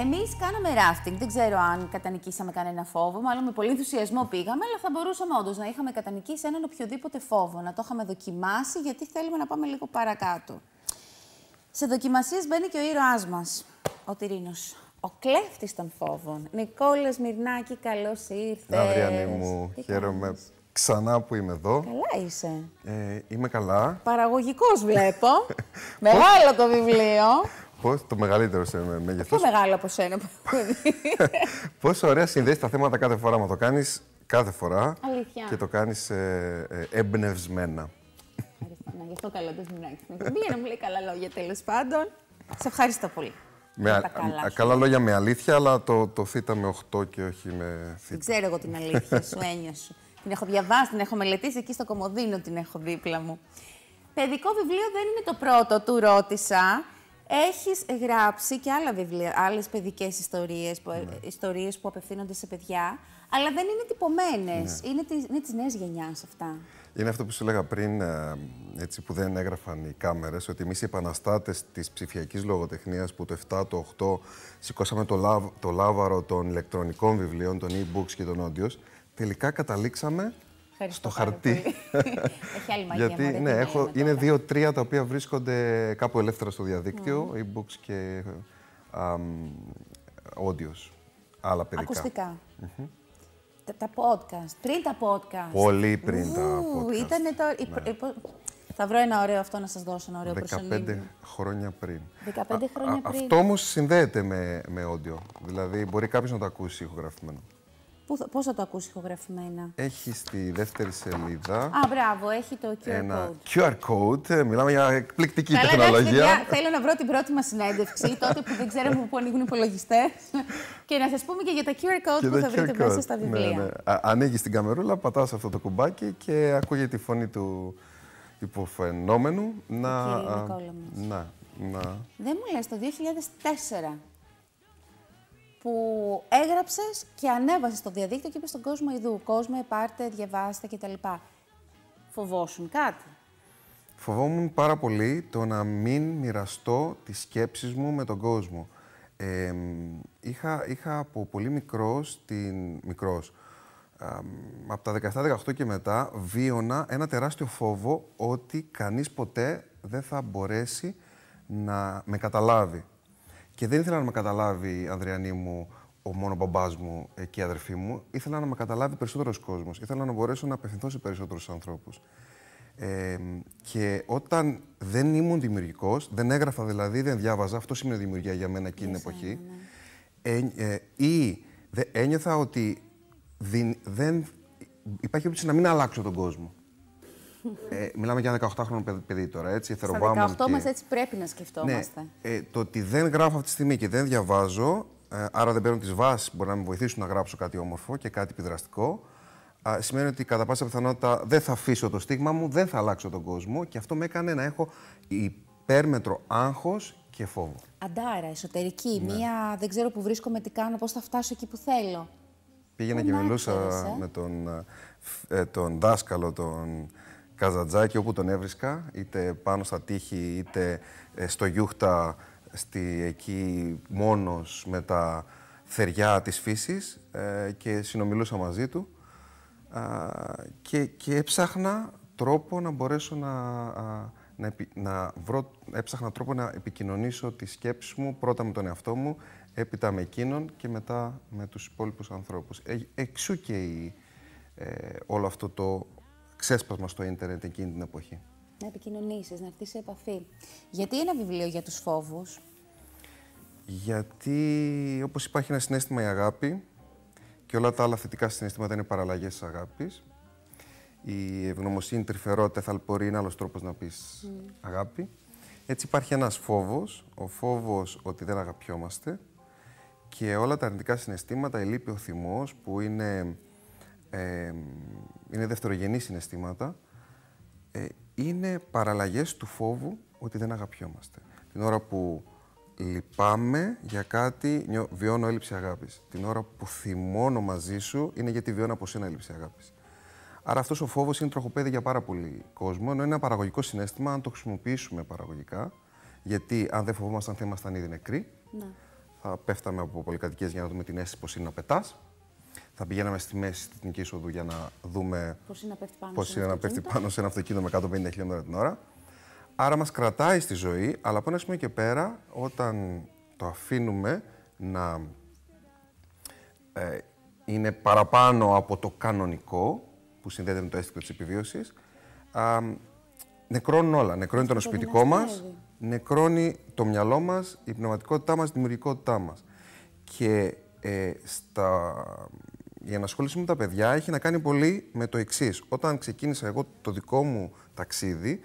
Εμείς κάναμε ράφτινγκ. Δεν ξέρω αν κατανικήσαμε κανένα φόβο. Μάλλον με πολύ ενθουσιασμό πήγαμε, αλλά θα μπορούσαμε όντως να είχαμε κατανικήσει έναν οποιοδήποτε φόβο. Να το είχαμε δοκιμάσει, γιατί θέλουμε να πάμε λίγο παρακάτω. Σε δοκιμασίες μπαίνει και ο ήρωάς μας, ο Τυρίνος. Ο κλέφτης των φόβων. Νικόλας Μυρνάκη, καλώς ήρθες. Αδριανή μου, χαίρομαι ξανά που είμαι εδώ. Καλά είσαι. Ε, είμαι καλά. Παραγωγικός βλέπω. Μεγάλο το βιβλίο. Πώς το μεγαλύτερο σε μέγεθος. Πιο μεγάλο από σένα. Πόσο ωραία συνδέσει τα θέματα κάθε φορά. Μα το κάνεις κάθε φορά. Αλήθεια. Και το κάνεις ε, ε, εμπνευσμένα. Ευχαριστώ. Γι' αυτό καλό το μηνάκι στην εκπομπή, για να μου λέει καλά λόγια τέλος πάντων. Σε ευχαριστώ πολύ. Με α, καλά, α, καλά λόγια με αλήθεια, αλλά το, το θήτα με 8 και όχι με θήτα. Δεν ξέρω εγώ την αλήθεια σου, έννοια σου. Την έχω διαβάσει, την έχω μελετήσει εκεί στο Κομοδίνο, την έχω δίπλα μου. Παιδικό βιβλίο δεν είναι το πρώτο, του ρώτησα. Έχεις γράψει και άλλα βιβλία, άλλες παιδικές ιστορίες που, ναι. ιστορίες που απευθύνονται σε παιδιά, αλλά δεν είναι τυπωμένες. Ναι. Είναι, της, είναι της νέας γενιάς αυτά. Είναι αυτό που σου έλεγα πριν, ε, έτσι, που δεν έγραφαν οι κάμερες, ότι εμείς οι επαναστάτες της ψηφιακής λογοτεχνίας που το 7, το 8 σηκώσαμε το, λάβ, το λάβαρο των ηλεκτρονικών βιβλίων, των e-books και των audios, τελικά καταλήξαμε Ευχαριστώ στο πάρα χαρτί. πολύ. Έχει άλλη μαγεία. Γιατί μωρέ, ναι, τι έχω, λέμε είναι τώρα. δύο-τρία τα οποία βρίσκονται κάπου ελεύθερα στο διαδίκτυο, e-books και αμ, audios, άλλα παιδικά. Ακουστικά. τα, τα podcast. Πριν τα podcast. Πολύ πριν τα Ου, podcast. Ναι. Ήτανε το... η- η- Θα βρω ένα ωραίο αυτό να σας δώσω, ένα ωραίο 15 προσωνύμιο. χρόνια πριν. 15 χρόνια πριν. Αυτό όμως συνδέεται με, με audio. Δηλαδή, μπορεί κάποιος να το ακούσει ηχογραφημένο. Πού θα- Πώς θα το ακούσει ηχογραφημένα; Έχει στη δεύτερη σελίδα Α, μπράβο, έχει το QR ένα code. QR code. Ε, Μιλάμε για εκπληκτική Καλά, εντάξει, τεχνολογία. παιδιά, θέλω να βρω την πρώτη μας συνέντευξη, τότε που δεν ξέραμε πού ανοίγουν οι υπολογιστές. και να σας πούμε και για τα QR code Και που το θα βρείτε QR μέσα code. στα Ναι, βιβλία. ναι. Α- Ανοίγεις την καμερούλα, πατάς αυτό το κουμπάκι και ακούγεται η φωνή του υποφαινόμενου να... κύριου α, Νικόλα μας. να, να... Δεν μου λες, το 2004 που έγραψες και ανέβασες στο διαδίκτυο και είπες στον κόσμο ειδού, κόσμο, πάρτε, διαβάστε κτλ. Φοβόσουν κάτι; Φοβόμουν πάρα πολύ το να μην μοιραστώ τις σκέψεις μου με τον κόσμο. Ε, είχα, είχα από πολύ μικρός, την, μικρός α, από τα 17-18 και μετά, βίωνα ένα τεράστιο φόβο ότι κανείς ποτέ δεν θα μπορέσει να με καταλάβει. Και δεν ήθελα να με καταλάβει, Ανδριανή μου, ο μόνο μπαμπάς μου ε, και η αδερφή μου. Ήθελα να με καταλάβει περισσότερος κόσμος. Ήθελα να μπορέσω να απευθυνθώ σε περισσότερους ανθρώπους. Ε, και όταν δεν ήμουν δημιουργικός, δεν έγραφα δηλαδή, δεν διάβαζα, αυτό σημαίνει δημιουργία για μένα εκείνη την εποχή, ε, ε, ή δε, ένιωθα ότι δι- δεν, υπάρχει περίπτωση να μην αλλάξω τον κόσμο. Ε, μιλάμε για ένα 18χρονο παιδι, παιδί τώρα, έτσι, Στα εθεροβάμων 18 και- μας έτσι πρέπει να σκεφτόμαστε. ναι, ε, το ότι δεν γράφω αυτή τη στιγμή και δεν διαβάζω, ε, άρα δεν παίρνω τις βάσεις που μπορεί να με βοηθήσουν να γράψω κάτι όμορφο και κάτι επιδραστικό, α, σημαίνει ότι κατά πάσα πιθανότητα δεν θα αφήσω το στίγμα μου, δεν θα αλλάξω τον κόσμο και αυτό με έκανε να έχω υπέρμετρο άγχος και φόβο. Αντάρα, εσωτερική, Ναι. μία δεν ξέρω που βρίσκομαι, τι κάνω, πώς θα φτάσω εκεί που θέλω. Πήγαινα Πού και να μιλούσα ξέρεις, ε; με τον, ε, φ- ε, τον δάσκαλο, τον Καζατζάκη, όπου τον έβρισκα, είτε πάνω στα τείχη, είτε ε, στο Γιούχτα, στη, εκεί μόνος με τα θεριά της φύσης ε, και συνομιλούσα μαζί του Α, και, και έψαχνα τρόπο να μπορέσω να, α, να, επι- να βρω, έψαχνα τρόπο να επικοινωνήσω τις σκέψεις μου πρώτα με τον εαυτό μου, έπειτα με εκείνον και μετά με τους υπόλοιπους ανθρώπους. Ε, εξού και η, ε, όλο αυτό το ξέσπασμα στο ίντερνετ εκείνη την εποχή. Να επικοινωνήσεις, να έρθεις σε επαφή. Γιατί ένα βιβλίο για τους φόβους; Γιατί, όπως υπάρχει ένα συνέστημα η αγάπη και όλα τα άλλα θετικά συναισθήματα είναι παραλλαγές της αγάπης. Η ευγνωμοσύνη, η τρυφερότητα, η θαλπορή είναι άλλος τρόπος να πεις αγάπη. Έτσι υπάρχει ένας φόβος, ο φόβος ότι δεν αγαπιόμαστε και όλα τα αρνητικά συναισθήματα, η λύπη, ο θυμός που είναι, ε, είναι δευτερογενή συναισθήματα, ε, είναι παραλλαγές του φόβου ότι δεν αγαπιόμαστε. Την ώρα που λυπάμαι για κάτι, νιώ- βιώνω έλλειψη αγάπης. Την ώρα που θυμώνω μαζί σου, είναι γιατί βιώνω από σένα έλλειψη αγάπης. Άρα αυτός ο φόβος είναι τροχοπέδι για πάρα πολύ κόσμο, ενώ είναι ένα παραγωγικό συνέστημα, αν το χρησιμοποιήσουμε παραγωγικά, γιατί αν δεν φοβόμασταν θα ήμασταν ήδη νεκροί, Ναι. θα πέφταμε από πολυκατοικίες για να δούμε την αίσθηση πώς είναι να πετάς. Θα πηγαίναμε στη μέση στην εθνικής εισοδού για να δούμε Πώς είναι να πέφτει πάνω πώς σε είναι ένα να πέφτει αυτοκίνητο. πάνω σε ένα αυτοκίνητο με 150 χιλιόμετρα την ώρα. Άρα μας κρατάει στη ζωή, αλλά από ένα σημείο και πέρα, όταν το αφήνουμε να ε, είναι παραπάνω από το κανονικό, που συνδέεται με το αίσθημα της επιβίωσης, α, νεκρώνουν όλα. Νεκρώνει το νοσοποιητικό μας, δυναστεύει. νεκρώνει το μυαλό μας, η πνευματικότητά μας, η δημιουργικότητά μας. Και ε, στα... η ενασχόληση με τα παιδιά έχει να κάνει πολύ με το εξής. Όταν ξεκίνησα εγώ το δικό μου ταξίδι,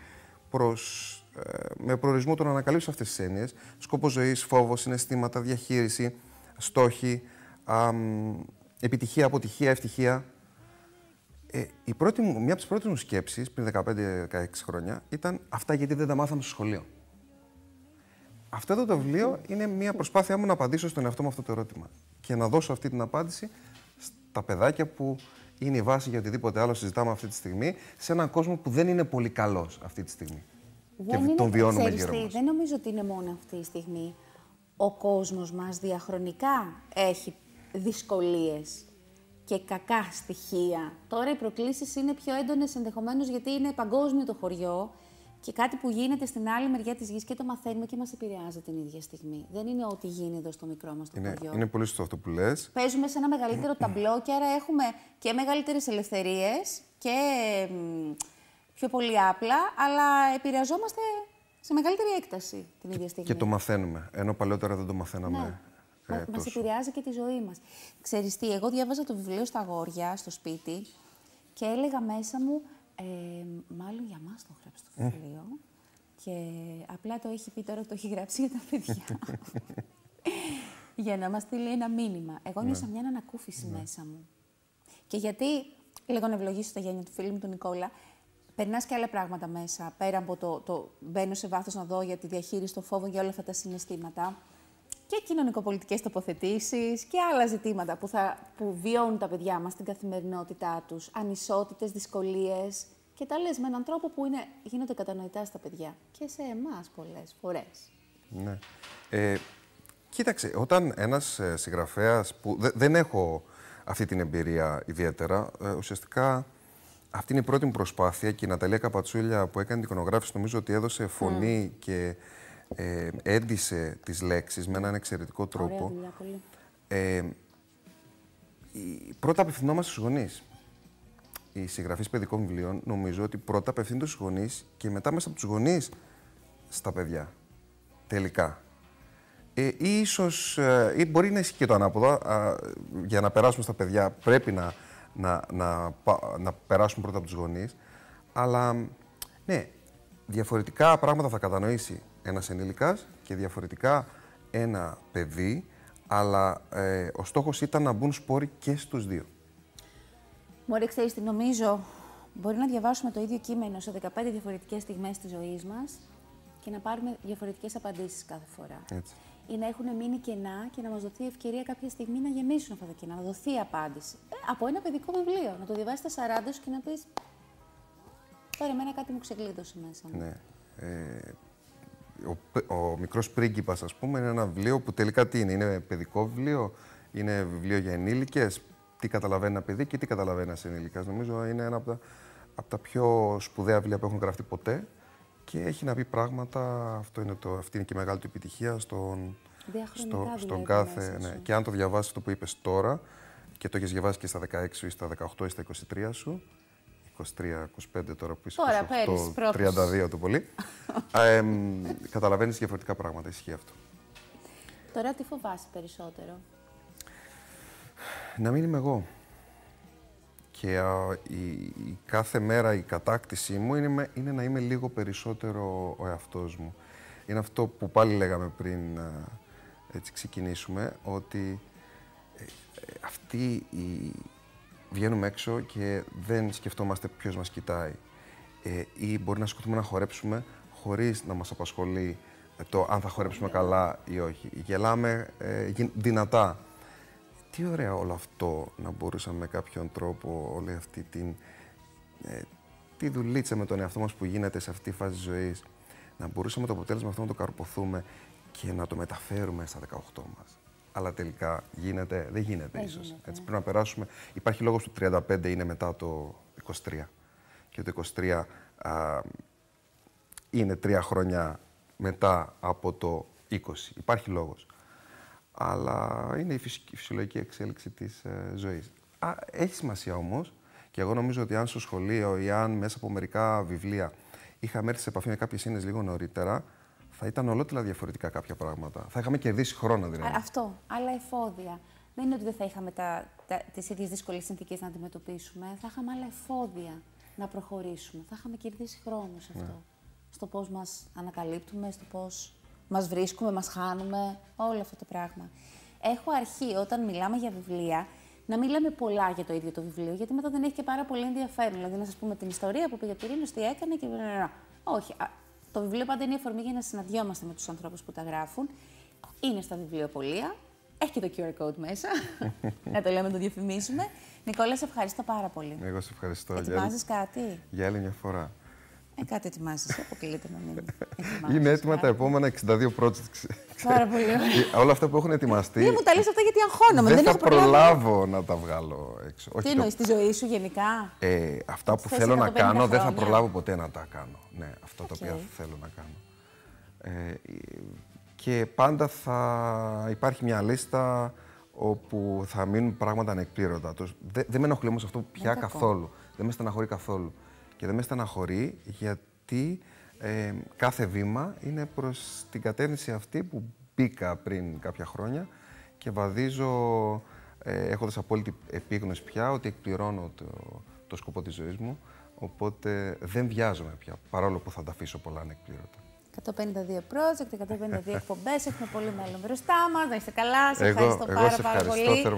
προς, ε, με προορισμό το να ανακαλύψω αυτές τις έννοιες, σκόπο ζωής, φόβος, συναισθήματα, διαχείριση, στόχοι, αμ, επιτυχία, αποτυχία, ευτυχία. Ε, η πρώτη μου, μια από τις πρώτες μου σκέψεις, πριν 15-16 χρόνια, ήταν αυτά γιατί δεν τα μάθαμε στο σχολείο. Αυτό εδώ το βιβλίο είναι μια προσπάθειά μου να απαντήσω στον εαυτό μου αυτό το ερώτημα. Και να δώσω αυτή την απάντηση στα παιδάκια που είναι η βάση για οτιδήποτε άλλο συζητάμε αυτή τη στιγμή, σε έναν κόσμο που δεν είναι πολύ καλός αυτή τη στιγμή. Δεν και είναι- τον βιώνουμε ξέρεις γύρω τι, μας. Δεν νομίζω ότι είναι μόνο αυτή η στιγμή. Ο κόσμος μας διαχρονικά έχει δυσκολίες και κακά στοιχεία. Τώρα οι προκλήσεις είναι πιο έντονες ενδεχομένως γιατί είναι παγκόσμιο το χωριό και κάτι που γίνεται στην άλλη μεριά της γης και το μαθαίνουμε και μας επηρεάζει την ίδια στιγμή. Δεν είναι ό,τι γίνει εδώ στο μικρό μας το Είναι, χωριό. είναι πολύ σωστό αυτό που λες. Παίζουμε σε ένα μεγαλύτερο ταμπλό και άρα έχουμε και μεγαλύτερες ελευθερίες και μ, πιο πολύ άπλα, αλλά επηρεαζόμαστε σε μεγαλύτερη έκταση την ίδια στιγμή. Και το μαθαίνουμε. Ενώ παλαιότερα δεν το μαθαίναμε. Ναι. ε, Μα- μας τόσο. επηρεάζει και τη ζωή μας. Ξέρεις τι, εγώ διάβαζα το βιβλίο στα αγόρια, στο σπίτι και έλεγα μέσα μου, ε, μάλλον για μας το γράψει το βιβλίο και απλά το έχει πει τώρα, το έχει γράψει για τα παιδιά. για να μας στείλει ένα μήνυμα. Εγώ νιώσα μια ανακούφιση μέσα μου. Και γιατί, λίγο να ευλογήσω τα γένεια του φίλου μου, του Νικόλα, περνάς και άλλα πράγματα μέσα. Πέρα από το, το μπαίνω σε βάθος να δω για τη διαχείριση των φόβων και όλα αυτά τα συναισθήματα. Και κοινωνικοπολιτικές τοποθετήσεις και άλλα ζητήματα που, θα, που βιώνουν τα παιδιά μας στην καθημερινότητά τους. Ανισότητες, δυσκολίες και τα λες με έναν τρόπο που είναι, γίνονται κατανοητά στα παιδιά. Και σε εμάς πολλές φορές. Ναι. Ε, κοίταξε, όταν ένας ε, συγγραφέας που δε- δεν έχω αυτή την εμπειρία ιδιαίτερα, ε, ουσιαστικά αυτή είναι η πρώτη μου προσπάθεια και η Ναταλία Καπατσούλια που έκανε την εικονογράφηση νομίζω ότι έδωσε φωνή και ε, έντισε τις λέξεις με έναν εξαιρετικό Ωραία τρόπο. δουλειά, πολύ. Ε, η- πρώτα απευθυνόμαστε στους γονείς. Οι συγγραφείς παιδικών βιβλίων νομίζω ότι πρώτα απευθύνονται στους γονείς και μετά μέσα από τους γονείς στα παιδιά. Τελικά. Ε, ή ίσως, ε, ή μπορεί να ισχύει και το ανάποδο, α, για να περάσουμε στα παιδιά πρέπει να, να, να, πα- να περάσουμε πρώτα από τους γονείς, αλλά ναι, διαφορετικά πράγματα θα κατανοήσει ένας ενήλικας και διαφορετικά ένα παιδί, αλλά ε, ο στόχος ήταν να μπουν σπόροι και στους δύο. Μωρέ, ξέρεις τι νομίζω, μπορεί να διαβάσουμε το ίδιο κείμενο σε 15 διαφορετικές στιγμές της ζωής μας και να πάρουμε διαφορετικές απαντήσεις κάθε φορά. Έτσι. Ή να έχουν μείνει κενά και να μας δοθεί ευκαιρία κάποια στιγμή να γεμίσουν αυτά τα κενά, να δοθεί απάντηση. Ε, από ένα παιδικό βιβλίο, να το διαβάσεις στα 40 σου και να πεις Τώρα εμένα κάτι μου ξεκλείδωσε μέσα μου. Ναι. Ε, ο, π- ο μικρός πρίγκιπας, ας πούμε, είναι ένα βιβλίο που τελικά τι είναι, είναι παιδικό βιβλίο, είναι βιβλίο για ενήλικες, τι καταλαβαίνει ένα παιδί και τι καταλαβαίνει ένας ενήλικας. Νομίζω είναι ένα από τα, από τα πιο σπουδαία βιβλία που έχουν γραφτεί ποτέ και έχει να πει πράγματα, αυτό είναι το, αυτή είναι και η μεγάλη του επιτυχία στον, Διαχρονικά στο, στον δουλεύει κάθε... μέσα Ναι. σου. Και αν το διαβάσεις αυτό που είπες τώρα και το έχεις διαβάσει και στα 16 σου ή στα 18 ή στα 23 σου, 23-25 τώρα που είσαι Τώρα, 28, πέρυσι, πρώτος. 32 το πολύ, ε, εμ, καταλαβαίνεις διαφορετικά πράγματα, ισχύει αυτό. Τώρα τι φοβάσαι περισσότερο; Να μην είμαι εγώ. Και α, η, η κάθε μέρα η κατάκτησή μου είναι, με- είναι να είμαι λίγο περισσότερο ο εαυτός μου. Είναι αυτό που πάλι λέγαμε πριν α, έτσι ξεκινήσουμε, ότι ε, ε, αυτή η... βγαίνουμε έξω και δεν σκεφτόμαστε ποιος μας κοιτάει. Ε, ή μπορεί να σκοτούμε να χορέψουμε χωρίς να μας απασχολεί ε, το αν θα χορέψουμε καλά ή όχι. Γελάμε ε, γι- δυνατά. Τι ωραία όλο αυτό να μπορούσαμε με κάποιον τρόπο, όλη αυτή την, ε, τη δουλίτσα με τον εαυτό μας που γίνεται σε αυτή τη φάση της ζωής, να μπορούσαμε το αποτέλεσμα αυτό να το καρποθούμε και να το μεταφέρουμε στα 18 μας. Αλλά τελικά γίνεται. Δεν γίνεται Δεν ίσως. γίνεται, Έτσι, ναι. πρέπει να περάσουμε. Υπάρχει λόγος του 35 είναι μετά το 23. Και το 23 α, είναι τρία χρόνια μετά από το 20. Υπάρχει λόγος. Αλλά είναι η φυσική- φυσιολογική εξέλιξη της ε, ζωής. Α, έχει σημασία όμως και εγώ νομίζω ότι αν στο σχολείο ή αν μέσα από μερικά βιβλία είχαμε έρθει σε επαφή με κάποιες σύνες λίγο νωρίτερα, θα ήταν ολότελα διαφορετικά κάποια πράγματα. Θα είχαμε κερδίσει χρόνο δηλαδή. Α, Αυτό, άλλα εφόδια. Δεν είναι ότι δεν θα είχαμε τα, τα, τις ίδιες δύσκολες συνθήκες να αντιμετωπίσουμε. Θα είχαμε άλλα εφόδια να προχωρήσουμε. Θα είχαμε κερδίσει χρόνο σε αυτό. Στο πώς μας ανακαλύπτουμε, στο πώς μας βρίσκουμε, μας χάνουμε, όλο αυτό το πράγμα. Έχω αρχή, όταν μιλάμε για βιβλία, να μην λέμε πολλά για το ίδιο το βιβλίο, γιατί μετά δεν έχει και πάρα πολύ ενδιαφέρον. Δηλαδή, να σας πούμε την ιστορία που πήγε ο Πυρήνος, τι έκανε και. Όχι. Α, Το βιβλίο πάντα είναι η αφορμή για να συναντιόμαστε με τους ανθρώπους που τα γράφουν. Είναι στα βιβλιοπωλεία. Έχει και το QR code μέσα. να το λέμε, να το διαφημίσουμε. Νικόλα, σε ευχαριστώ πάρα πολύ. Εγώ σε ευχαριστώ. Για, Ετοιμάζεις κάτι; για άλλη μια φορά. Ε, κάτι ετοιμάζεις. Αποκλείται να μην. ετοιμάζεις Είναι έτοιμα τα κάτι. επόμενα 62 projects. Πάρα πολύ ωραία. Ε, Όλα αυτά που έχουν ετοιμαστεί. Μην μου τα λες αυτά γιατί αγχώνομαι. δεν Δεν, θα έχω προλάβει. προλάβω να τα βγάλω έξω. Τι Όχι, το- εννοείς στη ζωή σου γενικά; Ε, αυτά που Θες θέλω να 150 κάνω δεν θα χρόνια. προλάβω ποτέ να τα κάνω. Ναι, αυτά τα οποία Οκ. θέλω να κάνω. Ε, και πάντα θα υπάρχει μια λίστα όπου θα μείνουν πράγματα ανεκπλήρωτα. Το- Δεν, δεν με ενοχλεί όμως αυτό πια κακό. καθόλου. Δεν με στεναχωρεί καθόλου. Και δεν με στεναχωρεί γιατί ε, κάθε βήμα είναι προς την κατεύθυνση αυτή που μπήκα πριν κάποια χρόνια και βαδίζω ε, έχοντας απόλυτη επίγνωση πια ότι εκπληρώνω το, το σκοπό της ζωής μου, οπότε δεν βιάζομαι πια, παρόλο που θα τα αφήσω πολλά ανεκπλήρωτα. 152 project, 152 εκπομπές. Έχουμε πολύ μέλλον μπροστά μας. Να είστε καλά. Σε Εγώ- ευχαριστώ εγώ πάρα, σε πάρα ευχαριστώ πολύ. θερμά.